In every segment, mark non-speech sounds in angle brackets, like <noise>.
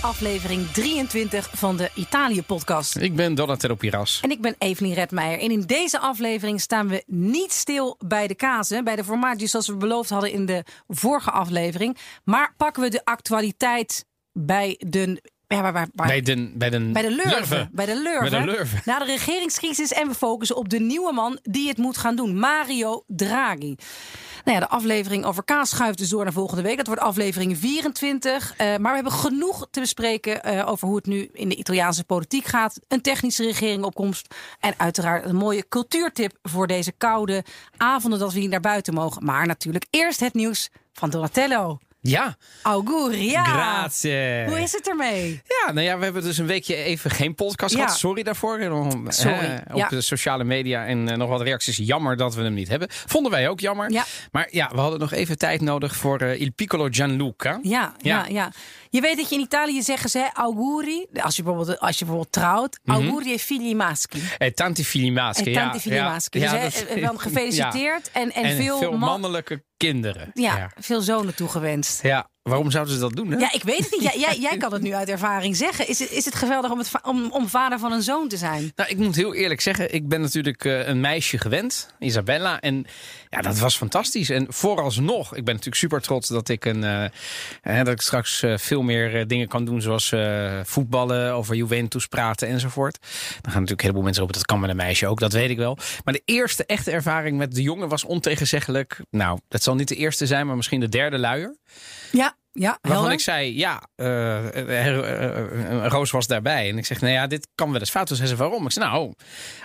bij aflevering 23 van de Italië-podcast. Ik ben Donatello Piras. En ik ben Evelien Redmeijer. En in deze aflevering staan we niet stil bij de kazen, bij de formaatjes zoals we beloofd hadden in de vorige aflevering. Maar pakken we de actualiteit bij de ja, waar, waar, waar, bij, de, bij, de, bij de lurven. Bij de lurven. Bij de lurven. Na de regeringscrisis en we focussen op de nieuwe man die het moet gaan doen. Mario Draghi. Nou ja, de aflevering over kaas schuift dus door naar volgende week. Dat wordt aflevering 24. Uh, maar we hebben genoeg te bespreken uh, over hoe het nu in de Italiaanse politiek gaat. Een technische regering opkomst. En uiteraard een mooie cultuurtip voor deze koude avonden dat we hier naar buiten mogen. Maar natuurlijk eerst het nieuws van Donatello. Ja. Auguria. Grazie. Hoe is het ermee? Ja, nou ja, we hebben dus een weekje even geen podcast Ja. gehad. Sorry daarvoor. Sorry, Eh, op ja. de sociale media en eh, nog wat reacties. Jammer dat we hem niet hebben. Vonden wij ook jammer. Ja. Maar ja, we hadden nog even tijd nodig voor eh, Il Piccolo Gianluca. Ja, ja, Ja. Je weet dat je in Italië zeggen ze auguri. Als je bijvoorbeeld, als je bijvoorbeeld trouwt. Auguri e figli maschi. Eh, tanti figli maschi. En ja, tanti figli ja. maschi. Ja, dus dat- eh, wel <laughs> gefeliciteerd. En, en, En veel, veel, man- mannelijke kinderen. ja, ja. veel zonen toegewenst. Ja, waarom zouden ze dat doen? Hè? Ja, ik weet het niet. Jij, jij, jij kan het nu uit ervaring zeggen. Is het, is het geweldig om, het, om, om vader van een zoon te zijn? Nou, ik moet heel eerlijk zeggen, ik ben natuurlijk eh, een meisje gewend, Isabella. En ja, dat was fantastisch. En vooralsnog, ik ben natuurlijk super trots dat ik, een, eh, hè, dat ik straks eh, veel meer dingen kan doen, zoals voetballen, over Juventus praten enzovoort. Dan gaan natuurlijk een heleboel mensen op, dat kan met een meisje ook, dat weet ik wel. Maar de eerste echte ervaring met de jongen was ontegenzeggelijk. Nou, dat zal niet de eerste zijn, maar misschien de derde luier. Ja, ja Waarvan helder. ik zei, ja, eh, eh, eh, Roos was daarbij. En ik zeg, nou ja, dit kan wel eens fout. Toen zei ze, waarom? Ik zei, nou,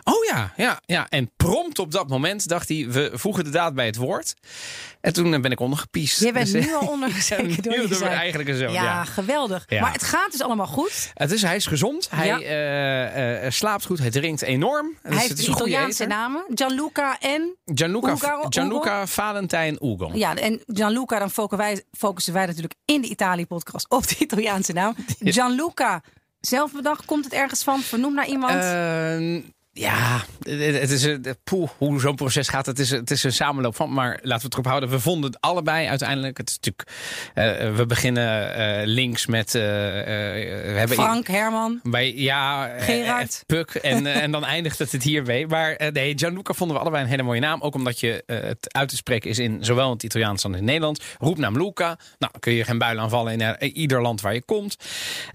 oh ja, ja, ja. En prompt op dat moment dacht hij, we voegen de daad bij het woord. En toen ben ik ondergepiest. Je bent Dus, nu al ondergezeken <laughs> nu door we zoon. eigenlijk een zoon, Ja, ja. geweldig. Ja. Maar het gaat dus allemaal goed. Het is, hij is gezond, hij Ja. slaapt goed, hij drinkt enorm. Dus Hij het heeft is een goede Italiaanse namen. Gianluca en... Gianluca, Ugo- Gianluca Valentijn Ugo. Ja, en Gianluca, dan focussen wij, focussen wij natuurlijk in de Italië-podcast op de Italiaanse naam. Gianluca, zelf bedacht, komt het ergens van? Vernoemd naar iemand? Eh, ja, het is een, poeh, hoe zo'n proces gaat. Het is, het is een samenloop van. Maar laten we het erop houden. We vonden het allebei uiteindelijk. Het is natuurlijk, eh, we beginnen eh, links met. eh, we hebben Frank, Herman. Bij, ja, Gerard. Puk. En, en dan <laughs> eindigt het het hiermee. Maar nee, Gianluca vonden we allebei een hele mooie naam. Ook omdat je het uit te spreken is in zowel in het Italiaans als in het Nederlands. Roepnaam Luca. Nou, kun je geen buil aanvallen in ieder land waar je komt.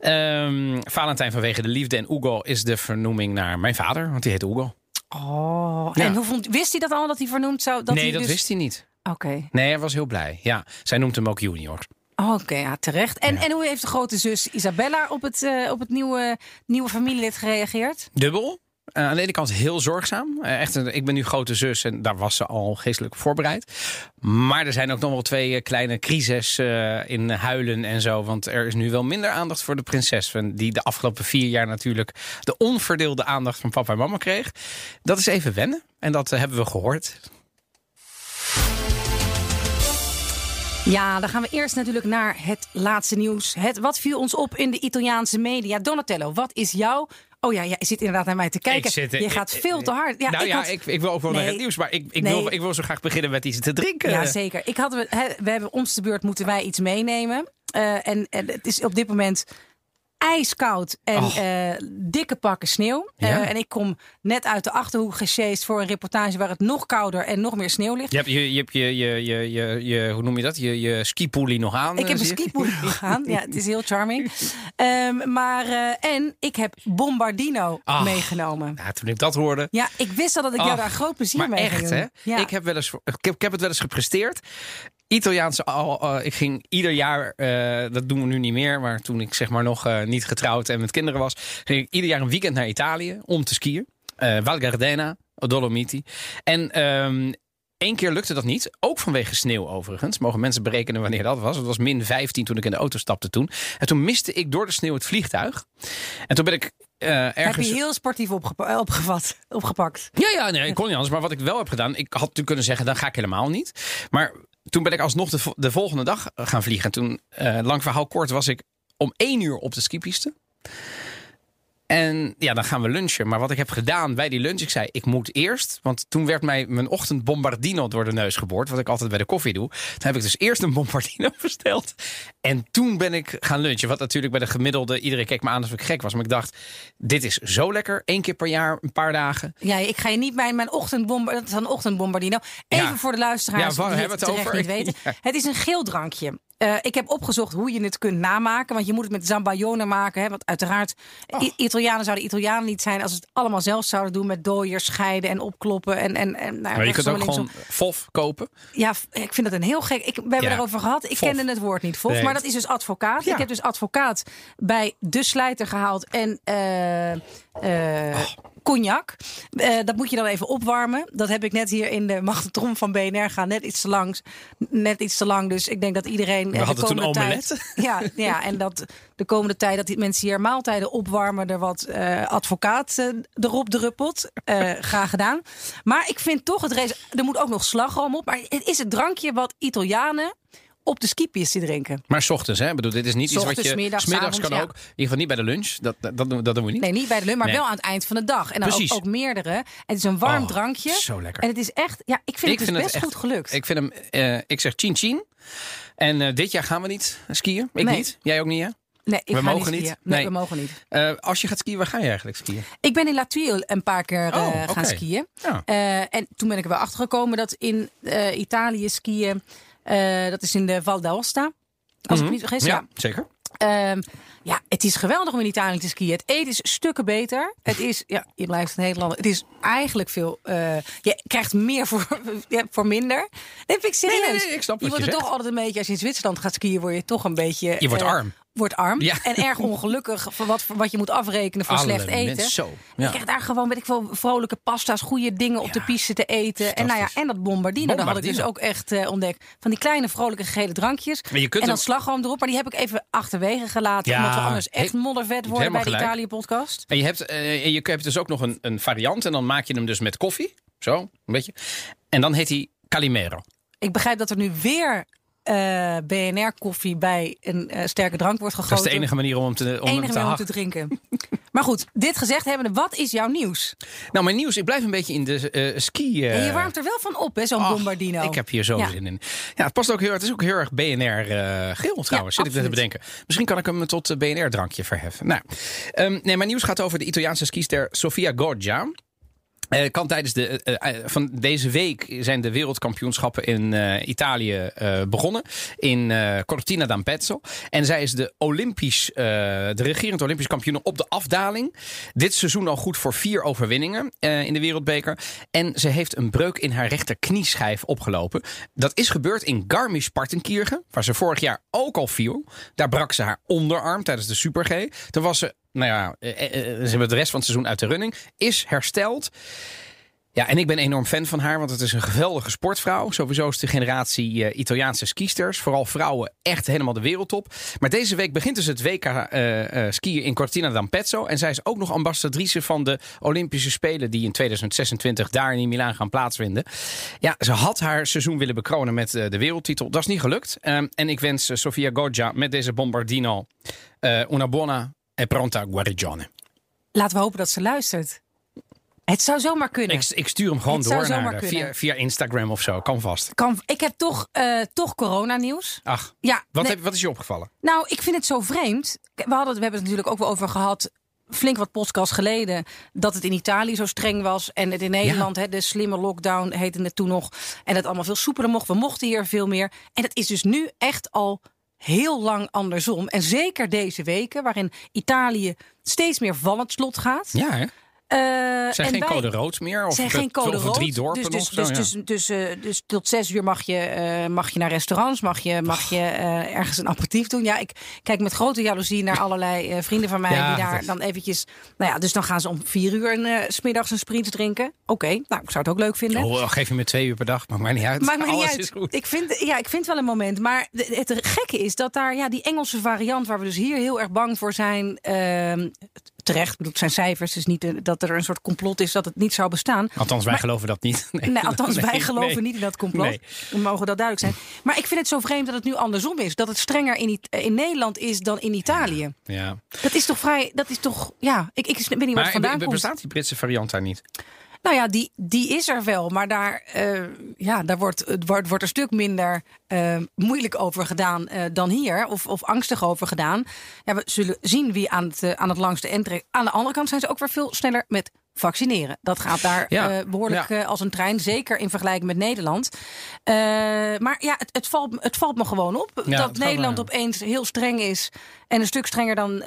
Ehm, Valentijn vanwege de liefde. En Ugo is de vernoeming naar mijn vader. Want die heet Ugo. Oh, Ja. en hoe vond, wist hij dat al, dat hij vernoemd zou? Dat nee, hij dat dus... wist hij niet. Oké, Nee, hij was heel blij. Ja, zij noemt hem ook junior. Oké, ja, terecht. En, Ja. en hoe heeft de grote zus Isabella op het, eh, op het nieuwe, nieuwe familielid gereageerd? Dubbel. Eh, aan de ene kant heel zorgzaam. Eh, echt, ik ben nu grote zus en daar was ze al geestelijk voorbereid. Maar er zijn ook nog wel twee eh, kleine crises in huilen en zo. Want er is nu wel minder aandacht voor de prinses. Die de afgelopen vier jaar natuurlijk de onverdeelde aandacht van papa en mama kreeg. Dat is even wennen. En dat hebben we gehoord. Ja, dan gaan we eerst natuurlijk naar het laatste nieuws. Het, wat viel ons op in de Italiaanse media? Donatello, wat is jouw... Oh ja, jij zit inderdaad naar mij te kijken. Zit- je gaat veel te hard. Ja, nou ik ja, had- ik, ik wil ook wel naar het nieuws. Maar ik, ik, Nee. wil, ik wil zo graag beginnen met iets te drinken. Ja, zeker. Ik had, we hebben ons de beurt moeten wij iets meenemen. Eh, en, en het is op dit moment ijskoud en eh, dikke pakken sneeuw. Ja. Eh, en ik kom net uit de Achterhoek gesjeest voor een reportage waar het nog kouder en nog meer sneeuw ligt. Je hebt je, je, hebt je, je, je, je, je, hoe noem je dat? Je, je skipoelie nog aan. Ik eh, heb een zie ik. skipoeder gaan. <laughs> Ja, het is heel charming. <laughs> Ehm, maar, eh, en ik heb Bombardino Ach. meegenomen. Nou, toen ik dat hoorde. Ja, ik wist al dat ik jou daar groot plezier Maar mee echt, hè? Ja. Ik, heb wel eens, ik, heb, ik heb het wel eens gepresteerd. Italiaanse, al, eh, ik ging ieder jaar, eh, dat doen we nu niet meer, maar toen ik zeg maar nog eh, niet getrouwd en met kinderen was, ging ik ieder jaar een weekend naar Italië om te skiën. Val Gardena, Dolomiti. En één keer lukte dat niet, ook vanwege sneeuw overigens. Mogen mensen berekenen wanneer dat was. Het was min 15 toen ik in de auto stapte toen. En toen miste ik door de sneeuw het vliegtuig. En toen ben ik Heb ergens... je heel sportief opgepa- opgevat, opgepakt. Ja, ja, nee, ik kon niet anders. Maar wat ik wel heb gedaan, ik had natuurlijk kunnen zeggen, dan ga ik helemaal niet. Maar toen ben ik alsnog de, de volgende dag gaan vliegen. En toen, eh, lang verhaal kort, was ik om één uur op de skipiste. En ja, dan gaan we lunchen. Maar wat ik heb gedaan bij die lunch, ik zei, ik moet eerst. Want toen werd mij mijn ochtend bombardino door de neus geboord. Wat ik altijd bij de koffie doe. Toen heb ik dus eerst een bombardino <laughs> besteld. En toen ben ik gaan lunchen. Wat natuurlijk bij de gemiddelde, iedereen keek me aan alsof ik gek was. Maar ik dacht, dit is zo lekker. Eén keer per jaar, een paar dagen. Ja, ik ga je niet bij mijn ochtendbomber, dat is een ochtendbombardino. Even Ja. voor de luisteraars Ja, waar die hebben het we het over? niet weten. <laughs> Ja. Het is een geel drankje. Eh, ik heb opgezocht hoe je het kunt namaken. Want je moet het met zambayone maken. Hè, want uiteraard, Oh. Italianen zouden Italianen niet zijn... als ze het allemaal zelf zouden doen met dooiers, scheiden en opkloppen. En, en, en, nou, Maar je kunt ook gewoon fof kopen. Ja, ik vind dat een heel gek. Ik, we hebben Ja. erover gehad. Ik Fof. kende het woord niet, Fof. Nee. Maar dat is dus advocaat. Ja. Ik heb dus advocaat bij De Slijter gehaald. En eh, eh, cognac. Eh, dat moet je dan even opwarmen. Dat heb ik net hier in de magnetron van BNR gaan. Net iets te lang. Net iets te lang. Dus ik denk dat iedereen. We eh, hadden de toen komende omelet. tijd, ja, ja, en dat de komende tijd dat die mensen hier maaltijden opwarmen, er wat eh, advocaat erop druppelt. Graag gedaan. Maar ik vind toch het race. Er moet ook nog slagroom op. Maar het is het drankje wat Italianen op de skipjes drinken. Maar 's ochtends, hè? Ik bedoel, dit is niet iets wat je. middags, 's middags avonds, kan ja. ook. In ieder geval niet bij de lunch. Dat, dat, dat, doen- dat doen we niet. Nee, niet bij de lunch, maar Nee. wel aan het eind van de dag. En dan ook, ook meerdere. Het is een warm Oh, drankje. zo lekker. En het is echt, ja, ik vind Ik het dus vind het best echt- goed gelukt. Ik vind hem, eh, ik zeg chin chin. En eh, dit jaar gaan we niet skiën. Ik Nee. niet. Jij ook niet, hè? nee, ik we ga mogen niet. niet? skiën. Nee, Nee. we mogen niet. Eh, als je gaat skiën, waar ga je eigenlijk skiën? Ik ben in La Tuile een paar keer Oh, gaan skiën. Ja. En toen ben ik er wel achter gekomen dat in Italië skiën, eh, dat is in de Val d'Aosta. Als ik me niet vergis, ja. ja, zeker. Ehm, ja, het is geweldig om in Italië te skiën. Het eten is stukken beter. Het is, ja, je blijft een Nederlander. Het is eigenlijk veel. eh, je krijgt meer voor, <laughs> voor minder. Dat vind ik serieus. Nee, nee, nee, ik snap je wordt je er toch altijd een beetje, als je in Zwitserland gaat skiën, word je toch een beetje. Je wordt eh, arm. Wordt arm. Ja. En erg ongelukkig voor wat, voor wat je moet afrekenen voor Alle slecht eten. zo. Je Ja. krijgt daar gewoon, weet ik veel, vrolijke pasta's, goede dingen op de piste te eten. En, nou ja, en dat bombardino, dat had ik dus ook echt eh, ontdekt. Van die kleine vrolijke gele drankjes. Maar je kunt en dan hem- slagroom erop. Maar die heb ik even achterwege gelaten. Omdat we anders echt he- moddervet worden bij de. Italië-podcast. En je hebt, en je hebt dus ook nog een, een variant. En dan maak je hem dus met koffie. Zo, een beetje. En dan heet hij Calimero. Ik begrijp dat er nu weer eh, BNR-koffie bij een eh, sterke drank wordt gegoten. Dat is de enige manier om hem te, om enige te om te drinken. <laughs> maar goed, dit gezegd hebbende, wat is jouw nieuws? Nou, mijn nieuws. Ik blijf een beetje in de eh, ski... en je warmt er wel van op, hè, zo'n bombardino. Ik heb hier zo Ja. zin in. Ja, het past ook heel, het is ook heel erg BNR eh geel trouwens. zit ik net te bedenken. Misschien kan ik hem tot eh, BNR drankje verheffen. Nou, ehm, nee, mijn nieuws gaat over de Italiaanse skister Sofia Goggia. Eh, kan tijdens de, eh, eh, van deze week zijn de wereldkampioenschappen in Italië begonnen. In Cortina d'Ampezzo. En zij is de, Olympisch, de regerend Olympisch kampioen op de afdaling. Dit seizoen al goed voor vier overwinningen in de wereldbeker. En ze heeft een breuk in haar rechterknieschijf opgelopen. Dat is gebeurd in Garmisch-Partenkirchen. Waar ze vorig jaar ook al viel. Daar brak ze haar onderarm tijdens de Super G. Toen was ze nou ja, eh, eh, ze hebben de rest van het seizoen uit de running. Is hersteld. Ja, en ik ben enorm fan van haar, want het is een geweldige sportvrouw. Sowieso is de generatie eh, Italiaanse skisters, vooral vrouwen, echt helemaal de wereldtop. Maar deze week begint dus het WK eh, eh, skiën in Cortina d'Ampezzo. En zij is ook nog ambassadrice van de Olympische Spelen die in 2026 daar in Milaan gaan plaatsvinden. Ja, ze had haar seizoen willen bekronen met eh, de wereldtitel. Dat is niet gelukt. Ehm, en ik wens eh, Sofia Goggia met deze bombardino eh, una buona e pronta guarigione. Laten we hopen dat ze luistert. Het zou zomaar kunnen. Ik, ik stuur hem gewoon Het door naar via, via Instagram of zo. Kan vast. Kan, ik heb toch, eh toch coronanieuws. Ach, Ja, wat, nee, heb, wat is je opgevallen? nou, ik vind het zo vreemd. We, hadden, we hebben het natuurlijk ook wel over gehad. Flink wat podcasts geleden. Dat het in Italië zo streng was. En het in Nederland, hè, de slimme lockdown heette het toen nog. En het allemaal veel soepeler mocht. We mochten hier veel meer. En het is dus nu echt al heel lang andersom. En zeker deze weken, waarin Italië steeds meer van het slot gaat. Ja, hè? Eh, Zijn en geen wij- code rood meer? Of zijn de- geen code rood. drie dorpen dus, dus, nog? zo, dus, ja. dus, dus, dus tot zes uur mag je, eh, mag je naar restaurants, mag je, mag je ergens een aperitief doen. Ja, ik kijk met grote jaloezie naar allerlei vrienden van mij Ja, die daar dan eventjes... Nou ja, dus dan gaan ze om vier uur een, 's smiddags een sprint drinken. Oké, nou, ik zou het ook leuk vinden. Oh, geef je me twee uur per dag. Maakt mij niet uit. Maakt me niet uit. is goed. Ik vind, ja, ik vind wel een moment. Maar het gekke is dat daar ja, die Engelse variant, waar we dus hier heel erg bang voor zijn. Terecht. Bedoel, Het zijn cijfers, dus niet eh, dat er een soort complot is dat het niet zou bestaan. Althans, wij Maar- geloven dat niet. <laughs> Nee, Nee, althans, wij geloven nee. niet in dat complot. We mogen dat duidelijk zijn. Maar ik vind het zo vreemd dat het nu andersom is. Dat het strenger in, in Nederland is dan in Italië. Ja. Dat is toch vrij. Dat is toch. Ja, ik, ik weet niet Maar het vandaan komt. bestaat die Britse variant daar niet? Nou ja, die, die is er wel. Maar daar, eh, ja, daar wordt, het wordt, wordt een stuk minder eh, moeilijk over gedaan eh, dan hier. Of, of angstig over gedaan. Ja, we zullen zien wie aan het, aan het langste trekt. Aan de andere kant zijn ze ook weer veel sneller met vaccineren. Dat gaat daar Ja, eh, behoorlijk ja. eh, als een trein. Zeker in vergelijking met Nederland. Maar ja, het, het, valt, het valt me gewoon op. Ja, dat Nederland opeens heel streng is. En een stuk strenger dan,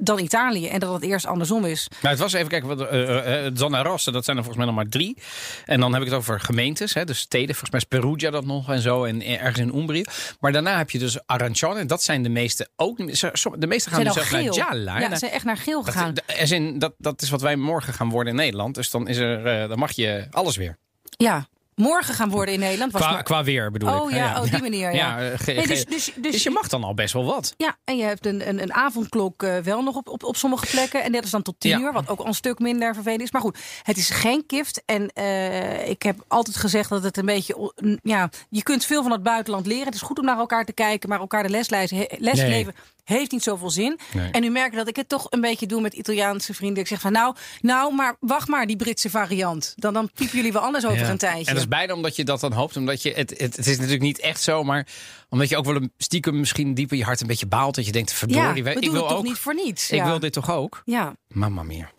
dan Italië. En dat het eerst andersom is. Nou, het was even kijken, wat, Zona Rossa, dat zijn er volgens mij nog maar drie. En dan heb ik het over gemeentes, hè, dus steden. Volgens mij is Perugia dat nog en zo, en ergens in Umbrië. Maar daarna heb je dus Arancione, en dat zijn de meeste ook De meeste gaan dus zelfs naar. Gialla. hè, Ja, ze zijn echt naar geel gegaan. dat, dat, dat is wat wij morgen gaan worden in Nederland. Dus dan, is er, dan mag je alles weer. Ja, morgen gaan worden in Nederland. Was Qua, maar... qua weer bedoel ik. Oh hè, ja, oh, die manier, ja. eh, ge- Nee, dus, dus, dus, dus je mag dan al best wel wat. Ja, en je hebt een, een, een avondklok eh, wel nog op, op, op sommige plekken. En dat is dan tot tien Ja. uur, wat ook al een stuk minder vervelend is. Maar goed, het is geen gift. En eh, ik heb altijd gezegd dat het een beetje... Ja, je kunt veel van het buitenland leren. Het is goed om naar elkaar te kijken. Maar elkaar de les, les Nee. geven heeft niet zoveel zin. Nee. En nu merk ik dat ik het toch een beetje doe met Italiaanse vrienden. Ik zeg van nou, nou, maar wacht maar, die Britse variant. Dan, dan piepen jullie wel anders over Ja. een tijdje. En dat is bijna omdat je dat dan hoopt. Omdat je, het, het, het is natuurlijk niet echt zo, maar omdat je ook wel een stiekem misschien diep in je hart een beetje baalt. Dat je denkt, ja, verdorie, we ik wil het toch ook. niet voor niets. Ik ja. wil dit toch ook? Ja. Mamma mia.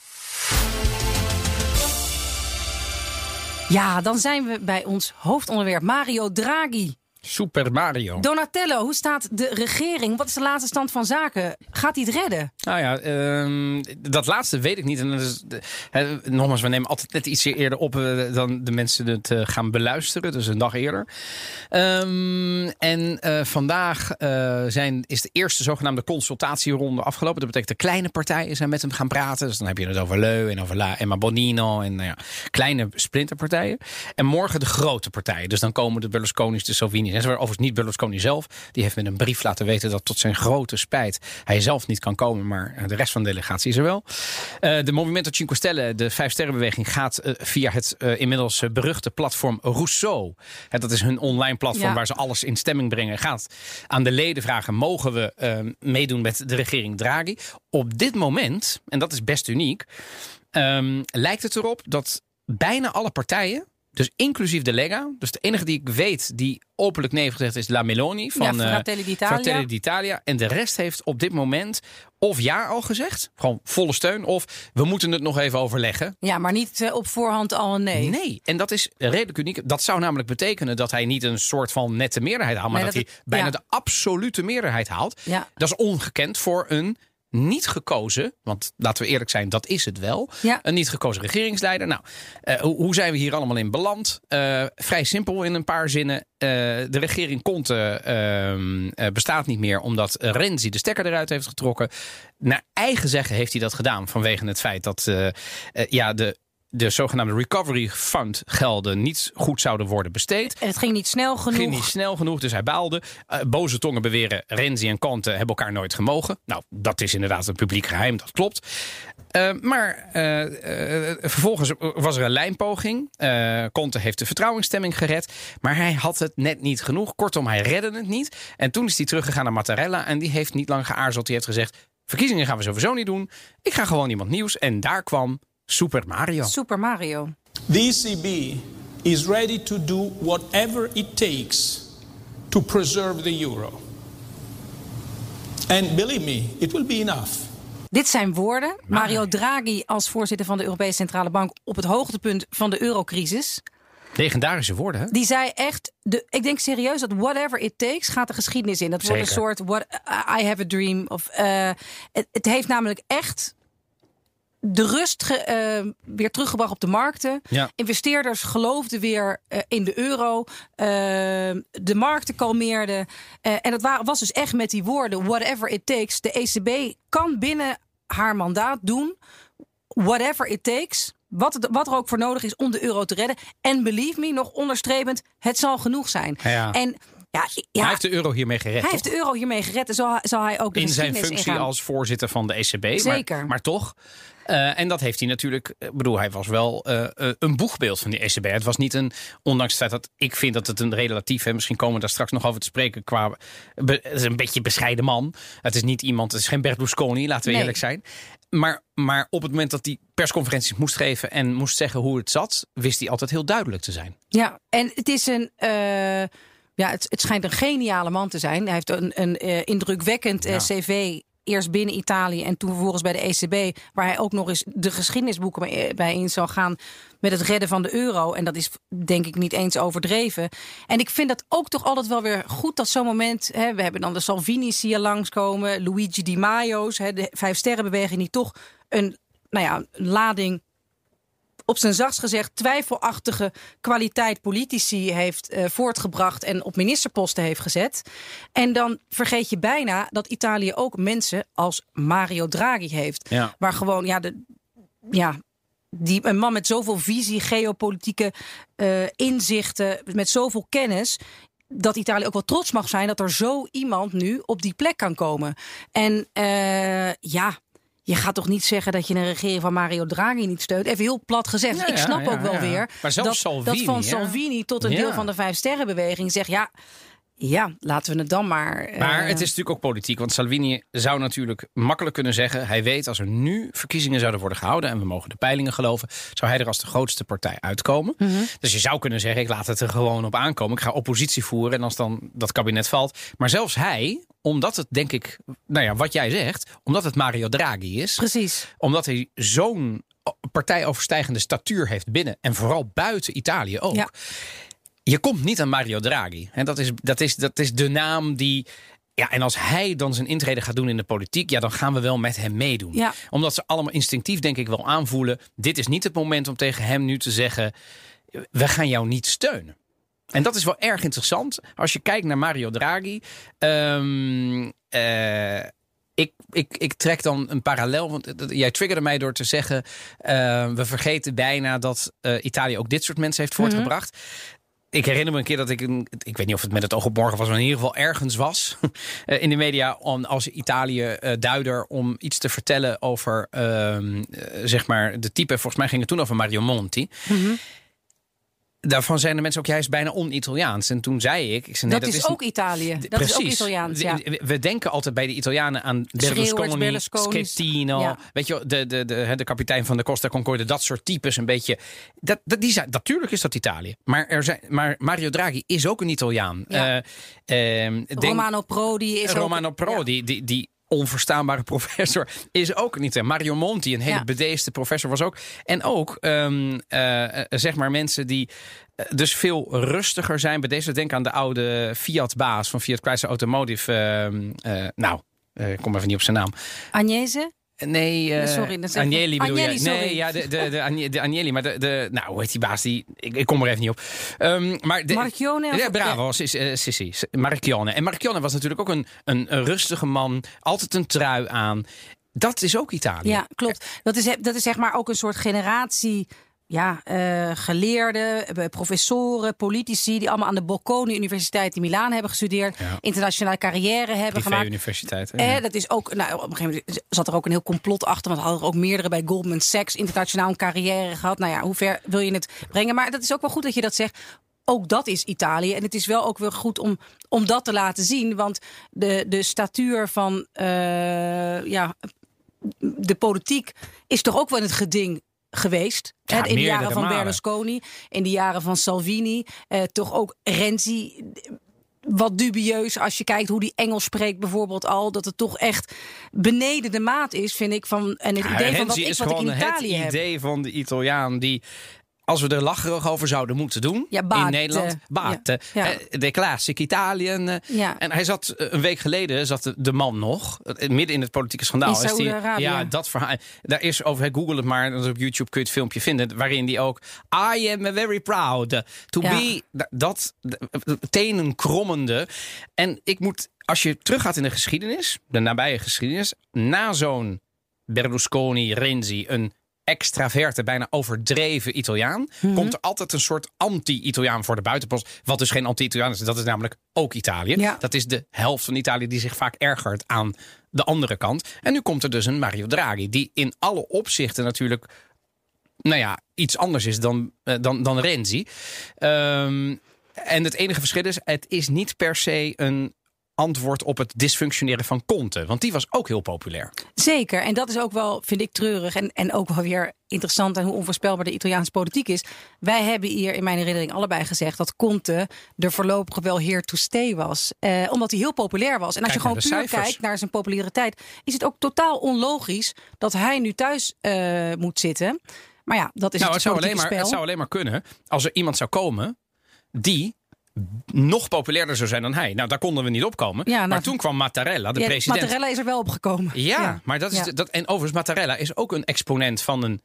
Ja, dan zijn we bij ons hoofdonderwerp Mario Draghi. Super Mario. Donatello, hoe staat de regering? Wat is de laatste stand van zaken? Gaat hij het redden? Nou ja, ehm, dat laatste weet ik niet. En dat is, nogmaals, we nemen altijd net iets eerder op eh, dan de mensen het eh, gaan beluisteren. Dus een dag eerder. Ehm, en eh, vandaag zijn, is de eerste zogenaamde consultatieronde afgelopen. Dat betekent de kleine partijen zijn met hem gaan praten. Dus dan heb je het over Leu en over La Emma Bonino. En nou ja, kleine splinterpartijen. En morgen de grote partijen. Dus dan komen de Berlusconi's, de Salvini's. En overigens niet Berlusconi zelf. Die heeft met een brief laten weten dat tot zijn grote spijt hij zelf niet kan komen. Maar eh, de rest van de delegatie is er wel. Eh, de Movimento Cinque Stelle, de Vijf Sterrenbeweging, gaat eh, via het inmiddels beruchte platform Rousseau. Hè, dat is hun online platform Ja. waar ze alles in stemming brengen. Gaat aan de leden vragen: mogen we eh, meedoen met de regering Draghi? Op dit moment, en dat is best uniek, ehm, lijkt het erop dat bijna alle partijen. Dus inclusief de Lega. Dus de enige die ik weet die openlijk nee heeft gezegd is La Meloni van ja, eh, Fratelli d'Italia. En de rest heeft op dit moment of ja al gezegd. Gewoon volle steun. Of we moeten het nog even overleggen. Ja, maar niet eh, op voorhand al een nee. Nee. En dat is redelijk uniek. Dat zou namelijk betekenen dat hij niet een soort van nette meerderheid haalt. Maar Nee, dat, dat hij het- bijna ja. de absolute meerderheid haalt. Ja. Dat is ongekend voor een niet gekozen, want laten we eerlijk zijn, dat is het wel. Ja. Een niet gekozen regeringsleider. Nou, eh, hoe, zijn we hier allemaal in beland? Eh, vrij simpel in een paar zinnen. Eh, de regering Conte ehm, eh, bestaat niet meer omdat Renzi de stekker eruit heeft getrokken. Naar eigen zeggen heeft hij dat gedaan vanwege het feit dat ja, de, de zogenaamde Recovery Fund gelden niet goed zouden worden besteed. En het ging niet snel genoeg. Ging niet snel genoeg, dus hij baalde. Eh, boze tongen beweren Renzi en Conte hebben elkaar nooit gemogen. Nou, dat is inderdaad een publiek geheim, dat klopt. Eh, maar eh, vervolgens was er een lijnpoging. Conte heeft de vertrouwensstemming gered. Maar hij had het net niet genoeg. Kortom, hij redde het niet. En toen is hij teruggegaan naar Mattarella. En die heeft niet lang geaarzeld. Die heeft gezegd, verkiezingen gaan we sowieso niet doen. Ik ga gewoon iemand nieuws. En daar kwam Super Mario. Super Mario. The ECB is ready to do whatever it takes to preserve the euro. And believe me, it will be enough. Dit zijn woorden. Mario Draghi als voorzitter van de Europese Centrale Bank op het hoogtepunt van de eurocrisis. Legendarische woorden, hè? Die zei echt, de, ik denk serieus dat whatever it takes gaat de geschiedenis in. Dat wordt een soort what, I have a dream. Of, eh, het, het heeft namelijk echt de rust ge- eh, weer teruggebracht op de markten. Ja. Investeerders geloofden weer eh, in de euro. Eh, de markten kalmeerden. En dat wa- was dus echt met die woorden whatever it takes. De ECB kan binnen haar mandaat doen whatever it takes. Wat, het- wat er ook voor nodig is om de euro te redden. En believe me, nog onderstrepend, het zal genoeg zijn. Ja. En Ja, ja, Hij heeft de euro hiermee gered. hij heeft de euro hiermee gered en zal, zal hij ook de in zijn functie ingaan. als voorzitter van de ECB. maar- Zeker. Maar, toch. Eh, en dat heeft hij natuurlijk. Ik bedoel, hij was wel eh, eh, een boegbeeld van die ECB. Het was niet een. Ondanks het feit dat ik vind dat het een relatief. En misschien komen we daar straks nog over te spreken. Qua. be- het is een beetje bescheiden man. Het is niet iemand. Het is geen Berlusconi, laten we Nee. eerlijk zijn. Maar, maar op het moment dat hij persconferenties moest geven. en moest zeggen hoe het zat. wist hij altijd heel duidelijk te zijn. Ja, en het is een. eh, ja, het, het schijnt een geniale man te zijn. Hij heeft een, een eh, indrukwekkend eh, Ja. cv. Eerst binnen Italië en toen vervolgens bij de ECB. Waar hij ook nog eens de geschiedenisboeken bij- bij in zal gaan. Met het redden van de euro. En dat is denk ik niet eens overdreven. En ik vind dat ook toch altijd wel weer goed dat zo'n moment. Hè, we hebben dan de Salvini's hier langskomen. Luigi Di Maio's. Hè, de Vijf Sterrenbeweging die toch een nou ja, lading op zijn zachtst gezegd twijfelachtige kwaliteit politici heeft eh, voortgebracht en op ministerposten heeft gezet. En dan vergeet je bijna dat Italië ook mensen als Mario Draghi heeft. Ja. Waar gewoon, ja, de, ja die, een man met zoveel visie, geopolitieke eh, inzichten, met zoveel kennis. Dat Italië ook wel trots mag zijn dat er zo iemand nu op die plek kan komen. En eh, ja, je gaat toch niet zeggen dat je een regering van Mario Draghi niet steunt? Even heel plat gezegd. Ja, ik snap ja, ook wel weer Maar dat, Salvini, dat van? Salvini tot een deel van de Vijf Sterrenbeweging zegt... ja, ja, laten we het dan maar... eh, Maar het is natuurlijk ook politiek. Want Salvini zou natuurlijk makkelijk kunnen zeggen... hij weet als er nu verkiezingen zouden worden gehouden... en we mogen de peilingen geloven... zou hij er als de grootste partij uitkomen. Mhm. Dus je zou kunnen zeggen... ik laat het er gewoon op aankomen. Ik ga oppositie voeren en als dan dat kabinet valt. Maar zelfs hij, omdat het denk ik... nou ja, wat jij zegt... omdat het Mario Draghi is... Precies. omdat hij zo'n partijoverstijgende statuur heeft binnen... en vooral buiten Italië ook... Ja. Je komt niet aan Mario Draghi. En dat is, dat is, dat is de naam die. Ja, en als hij dan zijn intrede gaat doen in de politiek, ja, dan gaan we wel met hem meedoen. Ja. Omdat ze allemaal instinctief, denk ik, wel aanvoelen. Dit is niet het moment om tegen hem nu te zeggen: we gaan jou niet steunen. En dat is wel erg interessant. Als je kijkt naar Mario Draghi. ehm, eh, ik, ik, ik trek dan een parallel. Want jij triggerde mij door te zeggen. eh, we vergeten bijna dat eh, Italië ook dit soort mensen heeft voortgebracht. Ik herinner me een keer dat ik een. Ik weet niet of het met het oog op morgen was, maar in ieder geval ergens was. <laughs> eh, in de media om, als Italië-duider om iets te vertellen over. ehm, eh, zeg maar de type. Volgens mij ging het toen over Mario Monti. Daarvan zijn de mensen ook juist bijna on-Italiaans. En toen zei ik. ik zei, nee, dat, is, ook Italië. Dat Precies. is ook Italiaans, ja. We- denken altijd bij de Italianen aan Berlusconi. Schettino. Ja. Weet je, de, de, de, de kapitein van de Costa Concorde. Dat soort types een beetje. Dat, dat, die zijn, natuurlijk is dat Italië. Maar, er zijn, maar Mario Draghi is ook een Italiaan. Ja. Eh, ehm, denk- Romano Prodi is Romano ook... Prodi, die, die onverstaanbare <laughs> professor, is ook niet. Mario Monti, een hele Ja. bedeesde professor, was ook. En ook, ehm, eh, eh, zeg maar, mensen die eh, dus veel rustiger zijn. Bedeesd, denk aan de oude Fiat-baas van Fiat Chrysler Automotive. ehm, eh, nou, ik kom even niet op zijn naam. Agnese? Nee, eh Sorry, dat is even- Agnelli bedoel Agnelli, je? sorry. Nee, ja, de, de, de, Agne- de Agnelli, maar de, de, nou, hoe heet die baas? Die, ik, ik kom er even niet op. Ehm, maar de, Marchione Ja, bravo, Sis- Sissi, Marchione. En Marchione was natuurlijk ook een, een, een rustige man, altijd een trui aan. Dat is ook Italië. Ja, klopt. Dat is, dat is zeg maar ook een soort generatie ja, eh, geleerden, eh, professoren, politici... die allemaal aan de Bocconi Universiteit in Milaan hebben gestudeerd... Ja. internationale carrière hebben gemaakt. Privé-universiteit. hè? Eh, dat is ook, nou, op een gegeven moment zat er ook een heel complot achter. Want hadden er ook meerdere bij Goldman Sachs internationaal een carrière gehad. Nou ja, hoe ver wil je het brengen? Maar dat is ook wel goed dat je dat zegt. Ook dat is Italië. En het is wel ook weer goed om, om dat te laten zien. Want de, de statuur van ja, de politiek is toch ook wel in het geding geweest. Ja, Hè, in de jaren van malen. Berlusconi, in de jaren van Salvini. Eh, toch ook Renzi wat dubieus als je kijkt hoe die Engels spreekt bijvoorbeeld al. Dat het toch echt beneden de maat is, vind ik. Van, en het Ja, idee van wat ik, is wat ik in het Italië heb. idee van de Italiaan die... Als we er lacherig over zouden moeten doen Ja, in. Nederland. Bate. Ja. Ja. Eh, De classic Italian. eh. En hij zat eh, een week geleden, zat de, man nog, midden in het politieke schandaal. Is die-. Ja, dat verhaal. Daar is over, google het maar, op YouTube kun je het filmpje vinden, waarin die ook, I am very proud to be, dat, dat tenen krommende. En ik moet, als je teruggaat in de geschiedenis, de nabije geschiedenis, na zo'n Berlusconi, Renzi, een extraverte, bijna overdreven Italiaan, Mhm. komt er altijd een soort anti-Italiaan voor de buitenpost. Wat dus geen anti-Italiaan is. Dat is namelijk ook Italië. Ja. Dat is de helft van Italië die zich vaak ergert aan de andere kant. En nu komt er dus een Mario Draghi, die in alle opzichten natuurlijk nou ja, iets anders is dan, eh, dan, dan Renzi. Ehm, en het enige verschil is, het is niet per se een antwoord op het dysfunctioneren van Conte. Want die was ook heel populair. Zeker. En dat is ook wel, vind ik, treurig. En, en ook wel weer interessant en hoe onvoorspelbaar de Italiaanse politiek is. Wij hebben hier in mijn herinnering allebei gezegd dat Conte er voorlopig wel here to stay was. Eh, omdat hij heel populair was. En als Kijk je gewoon puur cijfers. kijkt naar zijn populariteit, is het ook totaal onlogisch dat hij nu thuis eh, moet zitten. Maar ja, dat is nou, het het zou, alleen maar, spel. het zou alleen maar kunnen als er iemand zou komen die nog populairder zou zijn dan hij. Nou, daar konden we niet opkomen. Ja, nou, maar toen kwam Mattarella, de Ja, president. Mattarella is er wel opgekomen. Ja, maar dat is Ja. dat, en overigens, Mattarella is ook een exponent van een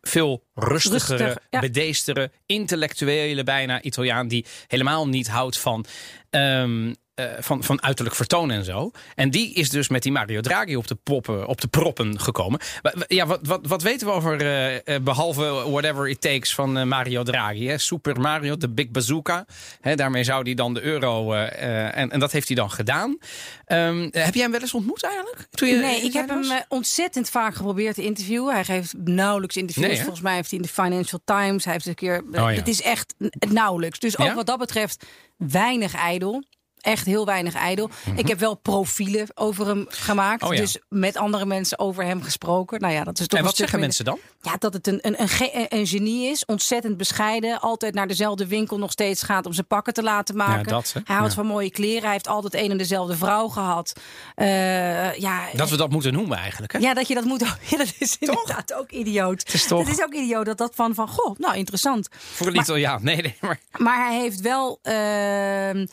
veel rustigere, Rustig, ja. bedeestere, intellectuele bijna Italiaan die helemaal niet houdt van, ehm, eh, van, van uiterlijk vertoon en zo. En die is dus met die Mario Draghi op de, poppen, op de proppen gekomen. Ja, wat, wat, wat weten we over, eh, eh, behalve whatever it takes van eh, Mario Draghi? Hè? Super Mario, de Big Bazooka. Hè, daarmee zou hij dan de euro, eh, eh, en, en dat heeft hij dan gedaan. Ehm, heb jij hem wel eens ontmoet eigenlijk? Toen je Nee, ik heb hem eh, ontzettend vaak geprobeerd te interviewen. Hij geeft nauwelijks interviews. Nee? Volgens mij heeft hij in de Financial Times. Hij heeft een keer. eh, Oh, ja. Het is echt nauwelijks. Dus ook Ja? wat dat betreft weinig ijdel. Echt heel weinig ijdel. Ik heb wel profielen over hem gemaakt. Mhm. Oh, ja. Dus met andere mensen over hem gesproken. Nou ja, dat is toch En een wat zeggen minder- mensen dan? Ja, dat het een, een, een, ge- een genie is. Ontzettend bescheiden. Altijd naar dezelfde winkel nog steeds gaat om zijn pakken te laten maken. dat, hè? Hij houdt Ja. van mooie kleren. Hij heeft altijd een en dezelfde vrouw gehad. Eh, ja, Dat we dat moeten noemen eigenlijk. Hè? ja, dat je dat moet. <laughs> Ja, dat is inderdaad ook idioot. Het is toch- is ook idioot dat dat van van goh, nou interessant. Voor een Italiaan. Nee, nee, maar... Maar hij heeft wel. ehm,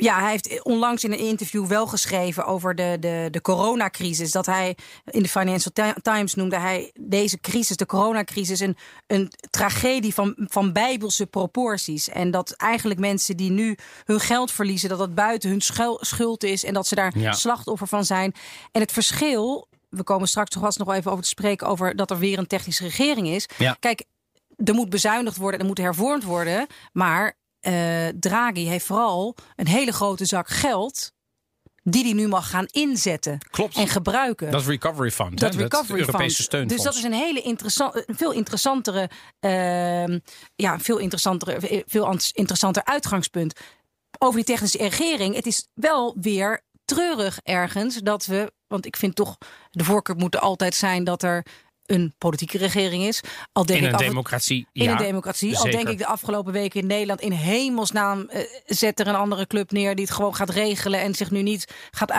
ja, hij heeft onlangs in een interview wel geschreven over de, de, de coronacrisis. Dat hij in de Financial Ti- Times noemde hij deze crisis, de coronacrisis, een, een tragedie van, van bijbelse proporties. En dat eigenlijk mensen die nu hun geld verliezen, dat dat buiten hun schul- schuld is en dat ze daar Ja. slachtoffer van zijn. En het verschil, we komen straks toch vast nog wel even over te spreken over dat er weer een technische regering is. Ja. Kijk, er moet bezuinigd worden, er moet hervormd worden. Maar eh, Draghi heeft vooral een hele grote zak geld. Die hij nu mag gaan inzetten Klopt. en gebruiken. Dat Recovery Fund. dat hè? recovery Europese fund. steunfonds. Dus dat is een hele interessant, veel interessantere, ehm, ja, veel interessantere, veel interessanter uitgangspunt over die technische regering. Het is wel weer treurig ergens dat we, want ik vind toch de voorkeur moet er altijd zijn dat er een politieke regering is. Al denk in ik een af democratie. in ja, een democratie. Al denk ik de afgelopen weken in Nederland in hemelsnaam eh, zet er een andere club neer die het gewoon gaat regelen en zich nu niet gaat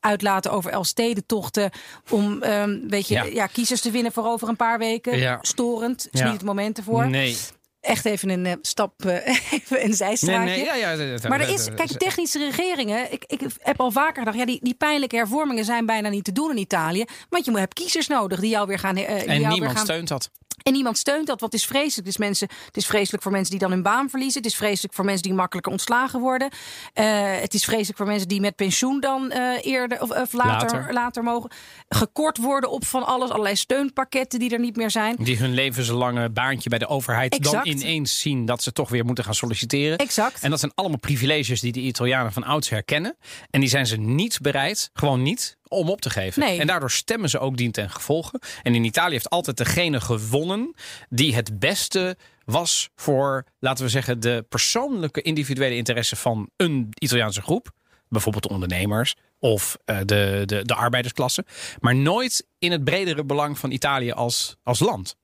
uitlaten over Elfstedentochten om ehm, weet je, Ja. ja. kiezers te winnen voor over een paar weken. Ja. Storend. Is Ja. niet het moment ervoor. Nee. Echt even een eh, stap, eh, <laughs> even een zijstraatje. nee, ja, ja, dat- Maar er is, kijk, technische regeringen. Ik, ik heb al vaker gedacht, ja, die, die pijnlijke hervormingen zijn bijna niet te doen in Italië. Want je moet- hebt kiezers nodig die jou weer gaan. eh, die jou En weer niemand gaan steunt dat. En niemand steunt dat, wat is vreselijk. Het is, mensen, het is vreselijk voor mensen die dan hun baan verliezen. Het is vreselijk voor mensen die makkelijker ontslagen worden. Eh, het is vreselijk voor mensen die met pensioen dan eh, eerder of, of later, Later. later. mogen. Gekort worden op van alles. Allerlei steunpakketten die er niet meer zijn. Die hun levenslange baantje bij de overheid Exact. dan ineens zien dat ze toch weer moeten gaan solliciteren. Exact. En dat zijn allemaal privileges die de Italianen van ouds herkennen. En die zijn ze niet bereid, gewoon niet, om op te geven. Nee. En daardoor stemmen ze ook dient ten gevolge. En in Italië heeft altijd degene gewonnen die het beste was voor, laten we zeggen, de persoonlijke individuele interesse van een Italiaanse groep. Bijvoorbeeld de ondernemers of eh, de, de, de arbeidersklasse. Maar nooit in het bredere belang van Italië als, als land.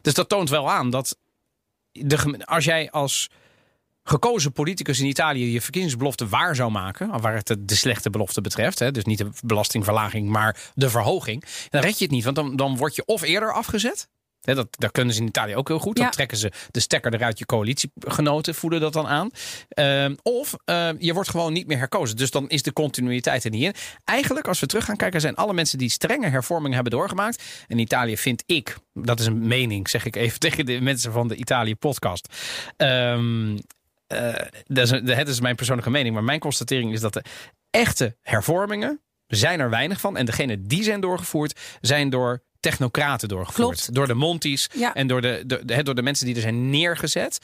Dus dat toont wel aan dat de, als jij als gekozen politicus in Italië je verkiezingsbelofte waar zou maken, waar het de slechte belofte betreft, hè, dus niet de belastingverlaging, maar de verhoging, dan red je het niet, want dan, dan word je of eerder afgezet. Hè, dat, dat kunnen ze in Italië ook heel goed. Dan Ja. trekken ze de stekker eruit. Je coalitiegenoten voelen dat dan aan. Ehm, of eh, je wordt gewoon niet meer herkozen. Dus dan is de continuïteit er niet in. Eigenlijk, als we terug gaan kijken, zijn alle mensen die strenge hervormingen hebben doorgemaakt. En Italië vind ik, dat is een mening, zeg ik even <laughs> tegen de mensen van de Italië-podcast. Ehm, eh, dat, is, een- dat is mijn persoonlijke mening. Maar mijn constatering is dat de echte hervormingen zijn er weinig van. En degene die zijn doorgevoerd, zijn door technocraten doorgevoerd. Klopt. Door de Monties Ja. en door de, de, de- hè, door de mensen die er zijn neergezet.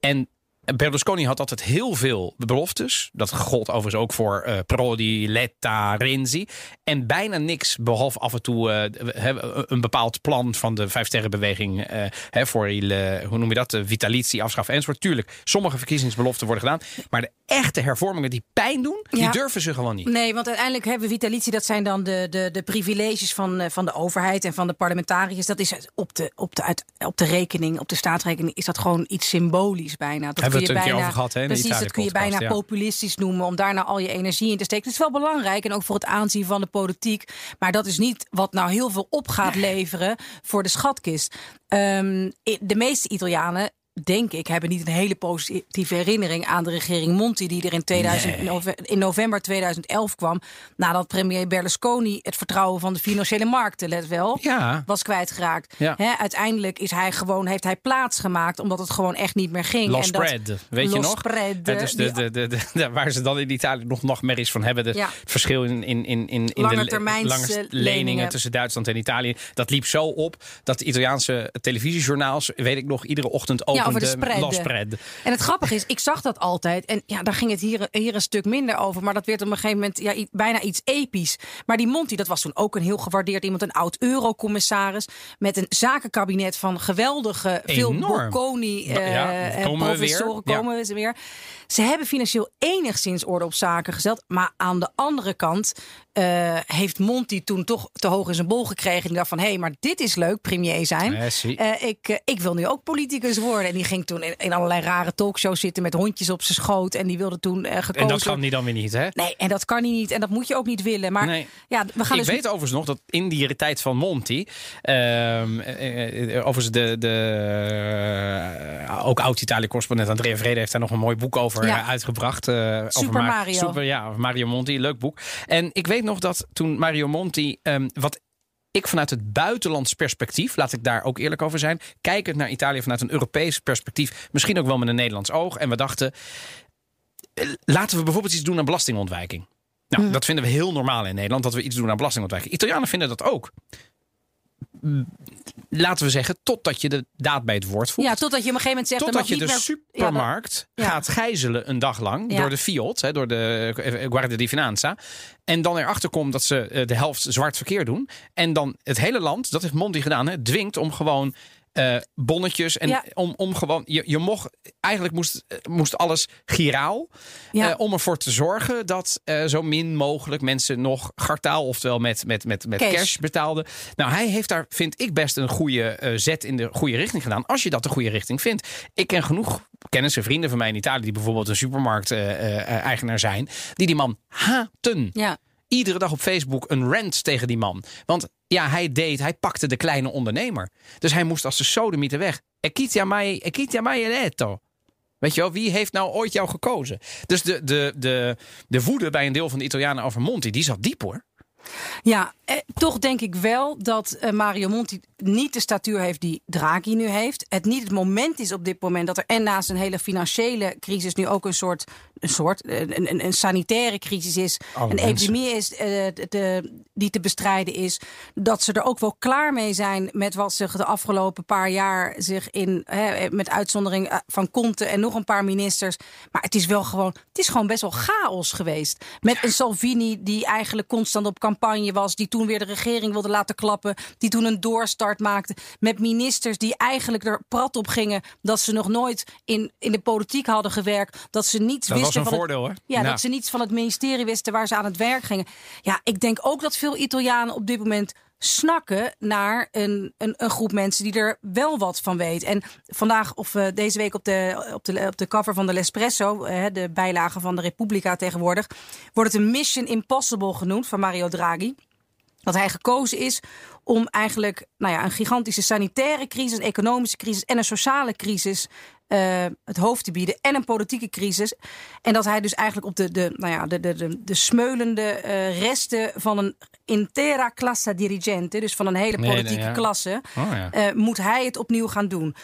En Berlusconi had altijd heel veel beloftes. Dat gold overigens ook voor eh, Prodi, Letta, Renzi. En bijna niks, behalve af en toe eh, een bepaald plan van de Vijfsterrenbeweging. eh hè, voor, il, hoe noem je dat? De vitalitie, afschaffen enzovoort. Tuurlijk, sommige verkiezingsbeloften worden gedaan. Maar de echte hervormingen die pijn doen, die durven ze gewoon niet. Nee, want uiteindelijk hebben we vitalitie, dat zijn dan de, de, de privileges van, van de overheid en van de parlementariërs. Dat is op de, op, de, uit, op de rekening, op de staatsrekening, is dat gewoon iets symbolisch bijna. Dat kun je bijna, over gehad, hè, Precies, dat kun je bijna ja. populistisch noemen om daar nou al je energie in te steken. Het is wel belangrijk en ook voor het aanzien van de politiek. Maar dat is niet wat nou heel veel op gaat leveren voor de schatkist. Ehm, de meeste Italianen denk ik, hebben niet een hele positieve herinnering aan de regering Monti, die er in, 2000, nove- in november 2011 kwam. Nadat premier Berlusconi het vertrouwen van de financiële markten, let wel, Ja. was kwijtgeraakt. Ja. Uiteindelijk is hij gewoon, heeft hij plaats gemaakt, omdat het gewoon echt niet meer ging. Lo En dat- spread, weet je nog? spread, is de, die- de, de, waar ze dan in Italië nog nachtmerries van hebben. Het verschil in, in, in, in, in Lange de lange leningen. leningen. tussen Duitsland en Italië. Dat liep zo op dat de Italiaanse televisiejournaals, weet ik nog, iedere ochtend over de openden. spread. En het grappige is, ik zag dat altijd. En ja, daar ging het hier, hier een stuk minder over. Maar dat werd op een gegeven moment ja, bijna iets episch. Maar die Monti, dat was toen ook een heel gewaardeerd iemand. Een oud eurocommissaris. Met een zakenkabinet van geweldige, veel. Bocconi Ja, eh, en komen we weer. Ja. Komen ze weer. Ze hebben financieel enigszins orde op zaken gesteld. Maar aan de andere kant eh, heeft Monti toen toch te hoog in zijn bol gekregen. Die dacht van, hé, maar dit is leuk, premier zijn. Eh, ik, eh, ik wil nu ook politicus worden. En die ging toen in, in allerlei rare talkshows zitten met hondjes op zijn schoot. En die wilde toen gekozen En dat kan die dan weer niet, hè? Nee, en dat kan hij niet. En dat moet je ook niet willen. Maar Nee. ja, we gaan ik dus... weet overigens nog dat in die tijd van Monty, ehm, eh, eh, overigens de, de ook oud-Italië-correspondent Andrea Vrede heeft daar nog een mooi boek over Ja. uitgebracht. over Super Ma- Mario. Super, ja, over Mario Monti, leuk boek. En ik weet nog dat toen Mario Monti, ehm, wat ik vanuit het buitenlands perspectief, laat ik daar ook eerlijk over zijn, kijkend naar Italië vanuit een Europees perspectief, misschien ook wel met een Nederlands oog. En we dachten, eh, laten we bijvoorbeeld iets doen aan belastingontwijking. Nou, dat vinden we heel normaal in Nederland, dat we iets doen aan belastingontwijking. Italianen vinden dat ook. Laten we zeggen, totdat je de daad bij het woord voegt. Ja, totdat je op een gegeven moment zegt... Totdat je de meer- supermarkt Ja, dat- gaat gijzelen een dag lang Ja. door de Fiat, hè, door de Guardia di Finanza. En dan erachter komt dat ze eh, de helft zwart verkeer doen. En dan het hele land, dat heeft Monti gedaan, hè, dwingt om gewoon eh, bonnetjes. En Ja. om, om gewoon, je, je mocht, eigenlijk moest, moest alles giraal. Ja. eh, om ervoor te zorgen dat eh, zo min mogelijk mensen nog gartaal, oftewel met, met, met, met Cash. cash. betaalden. Nou, hij heeft daar, vind ik, best een goede zet in de goede richting gedaan. Als je dat de goede richting vindt. Ik ken genoeg kennissen, vrienden van mij in Italië, die bijvoorbeeld een supermarkt-eigenaar zijn, die die man haten Ja, iedere dag op Facebook een rant tegen die man. Want ja, hij deed, hij pakte de kleine ondernemer. Dus hij moest als de sodemieter weg. Ekitia mai, ekitia mai eletto. Weet je wel, wie heeft nou ooit jou gekozen? Dus de, de, de, de woede bij een deel van de Italianen over Monti, die zat diep hoor. Ja, eh, toch denk ik wel dat eh, Mario Monti niet de statuur heeft die Draghi nu heeft. Het niet het moment is op dit moment dat er en naast een hele financiële crisis nu ook een soort, een, soort een, een, een sanitaire crisis is, Alle een mensen. epidemie is eh, de, de- die te bestrijden is. Dat ze er ook wel klaar mee zijn met wat zich de afgelopen paar jaar zich in, hè, met uitzondering eh, van Conte en nog een paar ministers. Maar het is wel gewoon, het is gewoon best wel chaos geweest. Met een Salvini die eigenlijk constant op campagne was, die toen weer de regering wilde laten klappen, die toen een doorstart maakte. Met ministers die eigenlijk er prat op gingen dat ze nog nooit in, in de politiek hadden gewerkt, dat ze niets Dat was wisten een van het- voordeel hoor. ja, Nou, dat ze niets van het ministerie wisten waar ze aan het werk gingen. Ja, ik denk ook dat veel Italianen op dit moment snakken naar een, een, een groep mensen die er wel wat van weet. En vandaag of eh, deze week op de, op, de, op de cover van de L'Espresso, eh, de bijlage van de Repubblica tegenwoordig, wordt het een Mission Impossible genoemd van Mario Draghi. Dat hij gekozen is om eigenlijk nou ja, een gigantische sanitaire crisis, een economische crisis en een sociale crisis eh, het hoofd te bieden. En een politieke crisis. En dat hij dus eigenlijk op de, de, nou ja, de, de, de, de smeulende eh, resten van een intera classe dirigente, dus van een hele Nee, nee, politieke ja. klasse, Oh, ja. eh, moet hij het opnieuw gaan doen.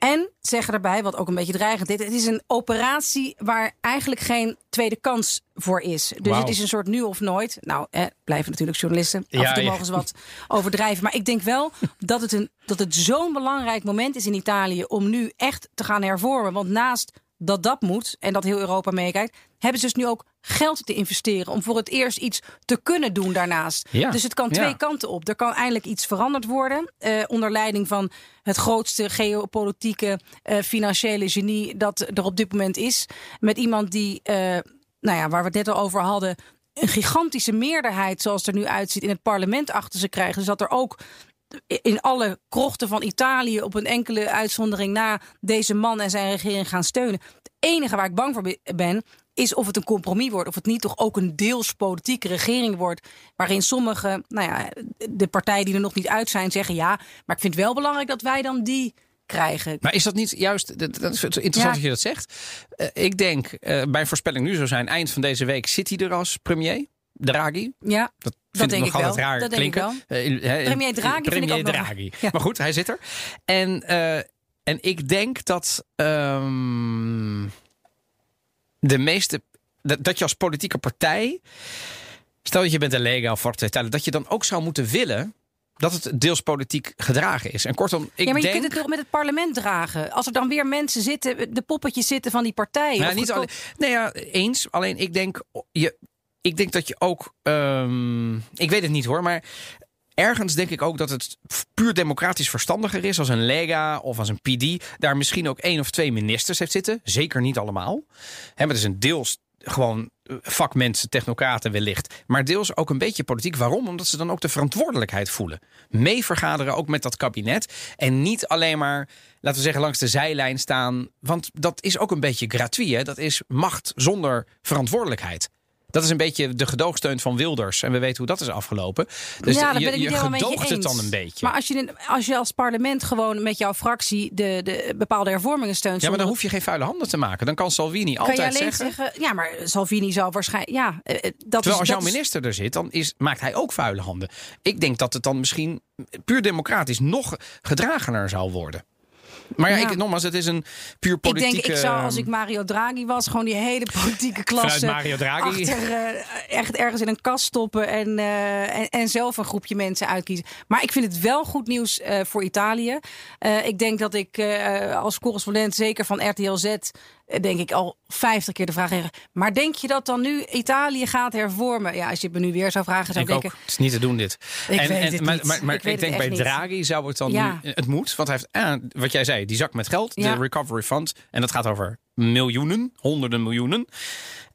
En zeggen daarbij, wat ook een beetje dreigend is, het is een operatie waar eigenlijk geen tweede kans voor is. Dus het is een soort nu of nooit. Nou, eh, blijven natuurlijk journalisten. Af Ja, en toe ja. mogen ze wat overdrijven. Maar ik denk wel dat het, een, dat het zo'n belangrijk moment is in Italië om nu echt te gaan hervormen. Want naast dat dat moet en dat heel Europa meekijkt, hebben ze dus nu ook geld te investeren om voor het eerst iets te kunnen doen daarnaast. Ja, Dus het kan ja. twee kanten op. Er kan eindelijk iets veranderd worden eh, onder leiding van het grootste geopolitieke eh, financiële genie dat er op dit moment is. Met iemand die, eh, nou ja, waar we het net al over hadden, een gigantische meerderheid zoals het er nu uitziet in het parlement achter ze krijgen. Dus dat er ook in alle krochten van Italië op een enkele uitzondering na deze man en zijn regering gaan steunen. Het enige waar ik bang voor ben, is of het een compromis wordt. Of het niet toch ook een deels politieke regering wordt. Waarin sommige, nou ja, de partijen die er nog niet uit zijn, zeggen ja. Maar ik vind het wel belangrijk dat wij dan die krijgen. Maar is dat niet juist, dat is interessant Ja. dat je dat zegt. Eh, ik denk, eh mijn voorspelling nu zou zijn, eind van deze week zit hij er als premier. Draghi. Ja, Dat, Dat vind denk ik wel. raar Dat denk ik klinken. Hè, Premier Draghi vind ik premier ook nog- Draghi. Ja. Maar goed, hij zit er. En, eh, en ik denk dat ehm, de meeste... Dat, dat je als politieke partij... Stel dat je bent een Lega of dat je dan ook zou moeten willen... dat het deels politiek gedragen is. En kortom, ik ja, maar je denk... kunt het toch met het parlement dragen. Als er dan weer mensen zitten, de poppetjes zitten van die partijen. Nou, niet alleen, nee, ja, eens. Alleen ik denk, je, ik denk dat je ook. ehm, ik weet het niet hoor, maar. Ergens denk ik ook dat het puur democratisch verstandiger is als een Lega of als een PD daar misschien ook één of twee ministers heeft zitten. Zeker niet allemaal. Hè, maar is een deels gewoon eh, vakmensen, technocraten wellicht. Maar deels ook een beetje politiek. Waarom? Omdat ze dan ook de verantwoordelijkheid voelen. Mee vergaderen ook met dat kabinet. En niet alleen maar, laten we zeggen, langs de zijlijn staan. Want dat is ook een beetje gratuit. Dat is macht zonder verantwoordelijkheid. Dat is een beetje de gedoogsteun van Wilders. En we weten hoe dat is afgelopen. Dus ja, je, je gedoogt het dan een beetje. Maar als je, als je als parlement gewoon met jouw fractie de, de bepaalde hervormingen steunt. ja, maar dan hoef je geen vuile handen te maken. Dan kan Salvini kan altijd alleen zeggen... zeggen... Ja, maar Salvini zou waarschijnlijk... Ja, eh, eh, dat Terwijl is, als jouw is- minister er zit, dan is, maakt hij ook vuile handen. Ik denk dat het dan misschien puur democratisch nog gedragener zou worden. Maar ja, Ja. Ik, nogmaals, het is een puur Ik politieke... denk, ik zou als ik Mario Draghi was, gewoon die hele politieke klasse Mario Draghi. achter eh, echt ergens in een kast stoppen en, eh, en, en zelf een groepje mensen uitkiezen. Maar ik vind het wel goed nieuws eh, voor Italië. Ik denk dat ik als correspondent, zeker van RTL Z, denk ik al 50 keer de vraag krijg. Maar denk je dat dan nu Italië gaat hervormen? Ja, als je het me nu weer zou vragen, zou Ik ik ook. denken. Het is niet te doen dit. Ik weet het maar, niet. Maar, maar Ik denk bij niet. Draghi zou het dan Ja. nu... Het moet, want hij heeft, ah, wat jij zei, die zak met geld, Ja. de recovery fund. En dat gaat over miljoenen, honderden miljoenen.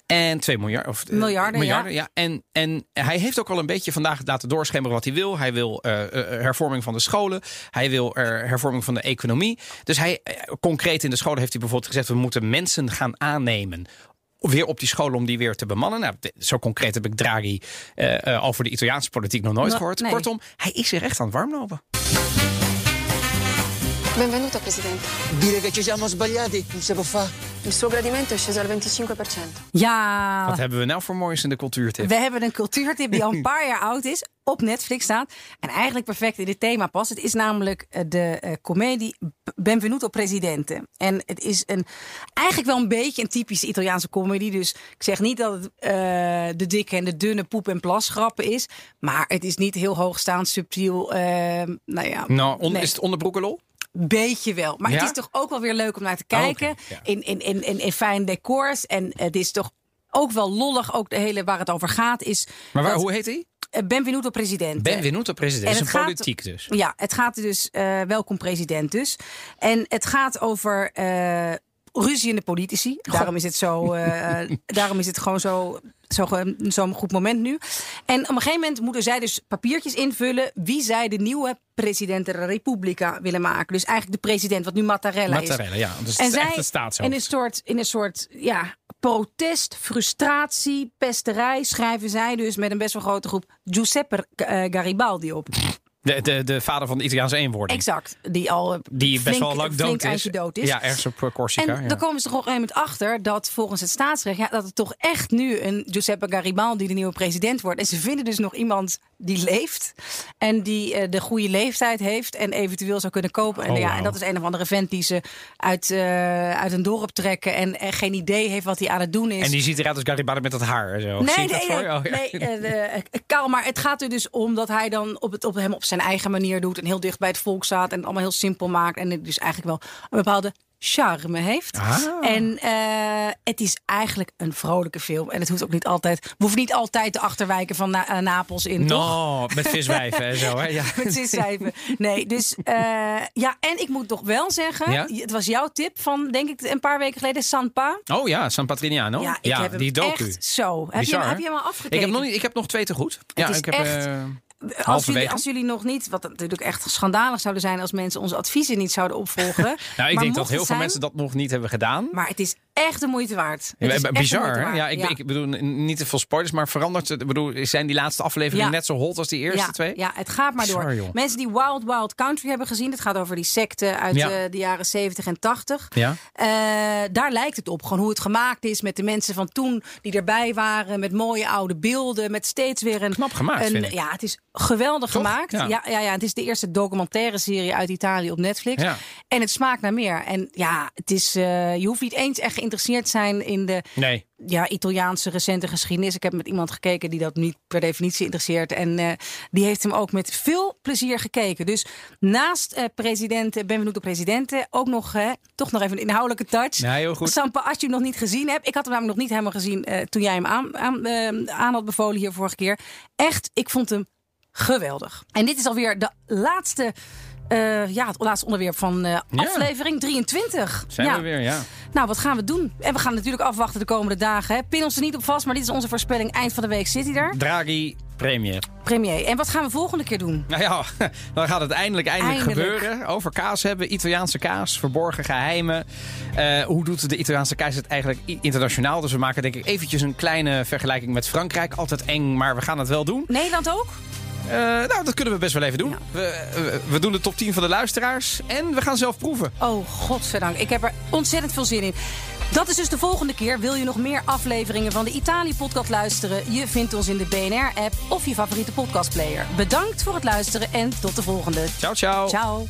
En 2 miljard. Of, eh, Miljarden, miljarden ja. En, en hij heeft ook al een beetje vandaag laten doorschemeren wat hij wil. Hij wil eh, eh, hervorming van de scholen. Hij wil eh, hervorming van de economie. Dus hij, concreet in de scholen heeft hij bijvoorbeeld gezegd... we moeten mensen gaan aannemen weer op die scholen om die weer te bemannen. Nou, zo concreet heb ik Draghi over de Italiaanse politiek nog nooit No, gehoord. nee. Kortom, hij is zich echt aan het warmlopen. Benvenuto Presidente. Dire che ci siamo sbagliati non si può fare. Il suo gradimento è sceso al 25%. Ja, Wat hebben we nou voor moois in de cultuurtip? We hebben een cultuurtip die al een <laughs> paar jaar oud is. Op Netflix staat. En eigenlijk perfect in dit thema past. Het is namelijk eh, de eh, comedie Benvenuto Presidente. En het is een, eigenlijk wel een beetje een typische Italiaanse comedy. Dus ik zeg niet dat het eh, de dikke en de dunne poep- en plasgrappen is. Maar het is niet heel hoogstaand, subtiel. eh, nou ja, Nou, on- nee. is het onderbroekenlol? Beetje wel. Maar Ja? het is toch ook wel weer leuk om naar te kijken. Oh, ja. in, in, in, in, in fijn decors. En het is toch ook wel lollig. Ook de hele waar het over gaat is. Maar waar, dat- hoe heet hij? eh, Benvenuto president. Benvenuto president. en Dat is het een gaat- politiek dus. Ja, het gaat dus. eh, welkom president dus. En het gaat over. Eh ruziende politici. Daarom is het zo. eh, <laughs> daarom is het gewoon zo. zo Zo'n goed moment nu. En op een gegeven moment moeten zij dus papiertjes invullen. wie zij de nieuwe president der Repubblica willen maken. Dus eigenlijk de president, wat nu Mattarella, is. Mattarella, ja. Dus En is zij in een soort, in een soort ja, protest, frustratie, pesterij schrijven zij dus met een best wel grote groep Giuseppe eh, Garibaldi op. De, de, de vader van de Italiaanse eenwording. Exact. Die al eh, Die best wel lang dood is. dood is. Ja, ergens op eh, Corsica. En ja. dan komen ze toch op een gegeven moment achter dat volgens het staatsrecht, ja, dat het toch echt nu een Giuseppe Garibaldi de nieuwe president wordt. En ze vinden dus nog iemand die leeft en die eh, de goede leeftijd heeft en eventueel zou kunnen kopen. En, Oh, ja, en dat is een of andere vent die ze uit, uit een dorp trekken en, en geen idee heeft wat hij aan het doen is. En die ziet eruit als Garibaldi met dat haar. Zo. Zie Nee, nee, voor nee? Oh, ja. nee maar het gaat er dus om dat hij dan op, het, op hem op zijn eigen manier doet en heel dicht bij het volk staat en het allemaal heel simpel maakt en het dus eigenlijk wel een bepaalde charme heeft. Ah. En eh, het is eigenlijk een vrolijke film en het hoeft ook niet altijd, we hoeven niet altijd de achterwijken van Na- eh, Napels in, toch? No, met viswijven en zo. Hè? Ja. <laughs> Met ziscijfen. Nee, dus eh, ja, en ik moet toch wel zeggen, Ja? het was jouw tip van, denk ik, een paar weken geleden, Sanpa. Oh ja, San Patrignano. Ja, ik heb hem die docu. echt zo. Heb je, hè? heb je hem al afgekeken? Ik heb, nog niet, ik heb nog twee te goed. Ja, is ik heb, echt- Als jullie, als jullie nog niet, wat natuurlijk echt schandalig zouden zijn als mensen onze adviezen niet zouden opvolgen. <laughs> nou, ik Maar denk dat heel veel zijn- mensen dat nog niet hebben gedaan. Maar het is echt de moeite waard. Het Ja, is de Bizar, hè? Ja, ik, ik bedoel niet te veel spoilers, maar verandert het? Bedoel, zijn die laatste afleveringen Ja. net zo hot als die eerste twee? Ja, het gaat maar door. Mensen die Wild Wild Country hebben gezien, het gaat over die secte uit eh, de jaren 70 en 80. Ja. Eh, daar lijkt het op. Gewoon hoe het gemaakt is met de mensen van toen die erbij waren. Met mooie oude beelden. Met steeds weer een. Knap gemaakt, een- vind ik. Ja, het is geweldig Toch? gemaakt. Ja. Ja. Ja, ja, het is de eerste documentaire serie uit Italië op Netflix. Ja. En het smaakt naar meer. En ja, het is, eh, je hoeft niet eens echt geïnteresseerd te zijn in de Nee. ja, Italiaanse recente geschiedenis. Ik heb met iemand gekeken die dat niet per definitie interesseert. En eh, die heeft hem ook met veel plezier gekeken. Dus naast eh president Benvenuto Presidente ook nog, toch nog even een inhoudelijke touch. Ja, heel goed. Sampa, als je hem nog niet gezien hebt. Ik had hem namelijk nog niet helemaal gezien toen jij hem aan, aan, aan had bevolen hier vorige keer. Echt, ik vond hem geweldig. En dit is alweer de laatste... eh, ja, het laatste onderwerp van Ja. aflevering 23. Zijn ja. we weer, ja. Nou, wat gaan we doen? En we gaan natuurlijk afwachten de komende dagen. Hè. Pin ons er niet op vast, maar dit is onze voorspelling. Eind van de week zit hij er. Draghi, premier. Premier. En wat gaan we volgende keer doen? Nou ja, <laughs> dan gaat het eindelijk, eindelijk, Eindelijk. gebeuren. Over kaas hebben, Italiaanse kaas, verborgen geheimen. Eh, hoe doet de Italiaanse kaas het eigenlijk internationaal? Dus we maken denk ik eventjes een kleine vergelijking met Frankrijk. Altijd eng, maar we gaan het wel doen. Nederland ook? Eh, nou, dat kunnen we best wel even doen. Ja. We, we, we doen de top 10 van de luisteraars. En we gaan zelf proeven. Oh, godzijdank. Ik heb er ontzettend veel zin in. Dat is dus de volgende keer. Wil je nog meer afleveringen van de Italië-podcast luisteren? Je vindt ons in de BNR-app of je favoriete podcastplayer. Bedankt voor het luisteren en tot de volgende. Ciao, ciao. Ciao.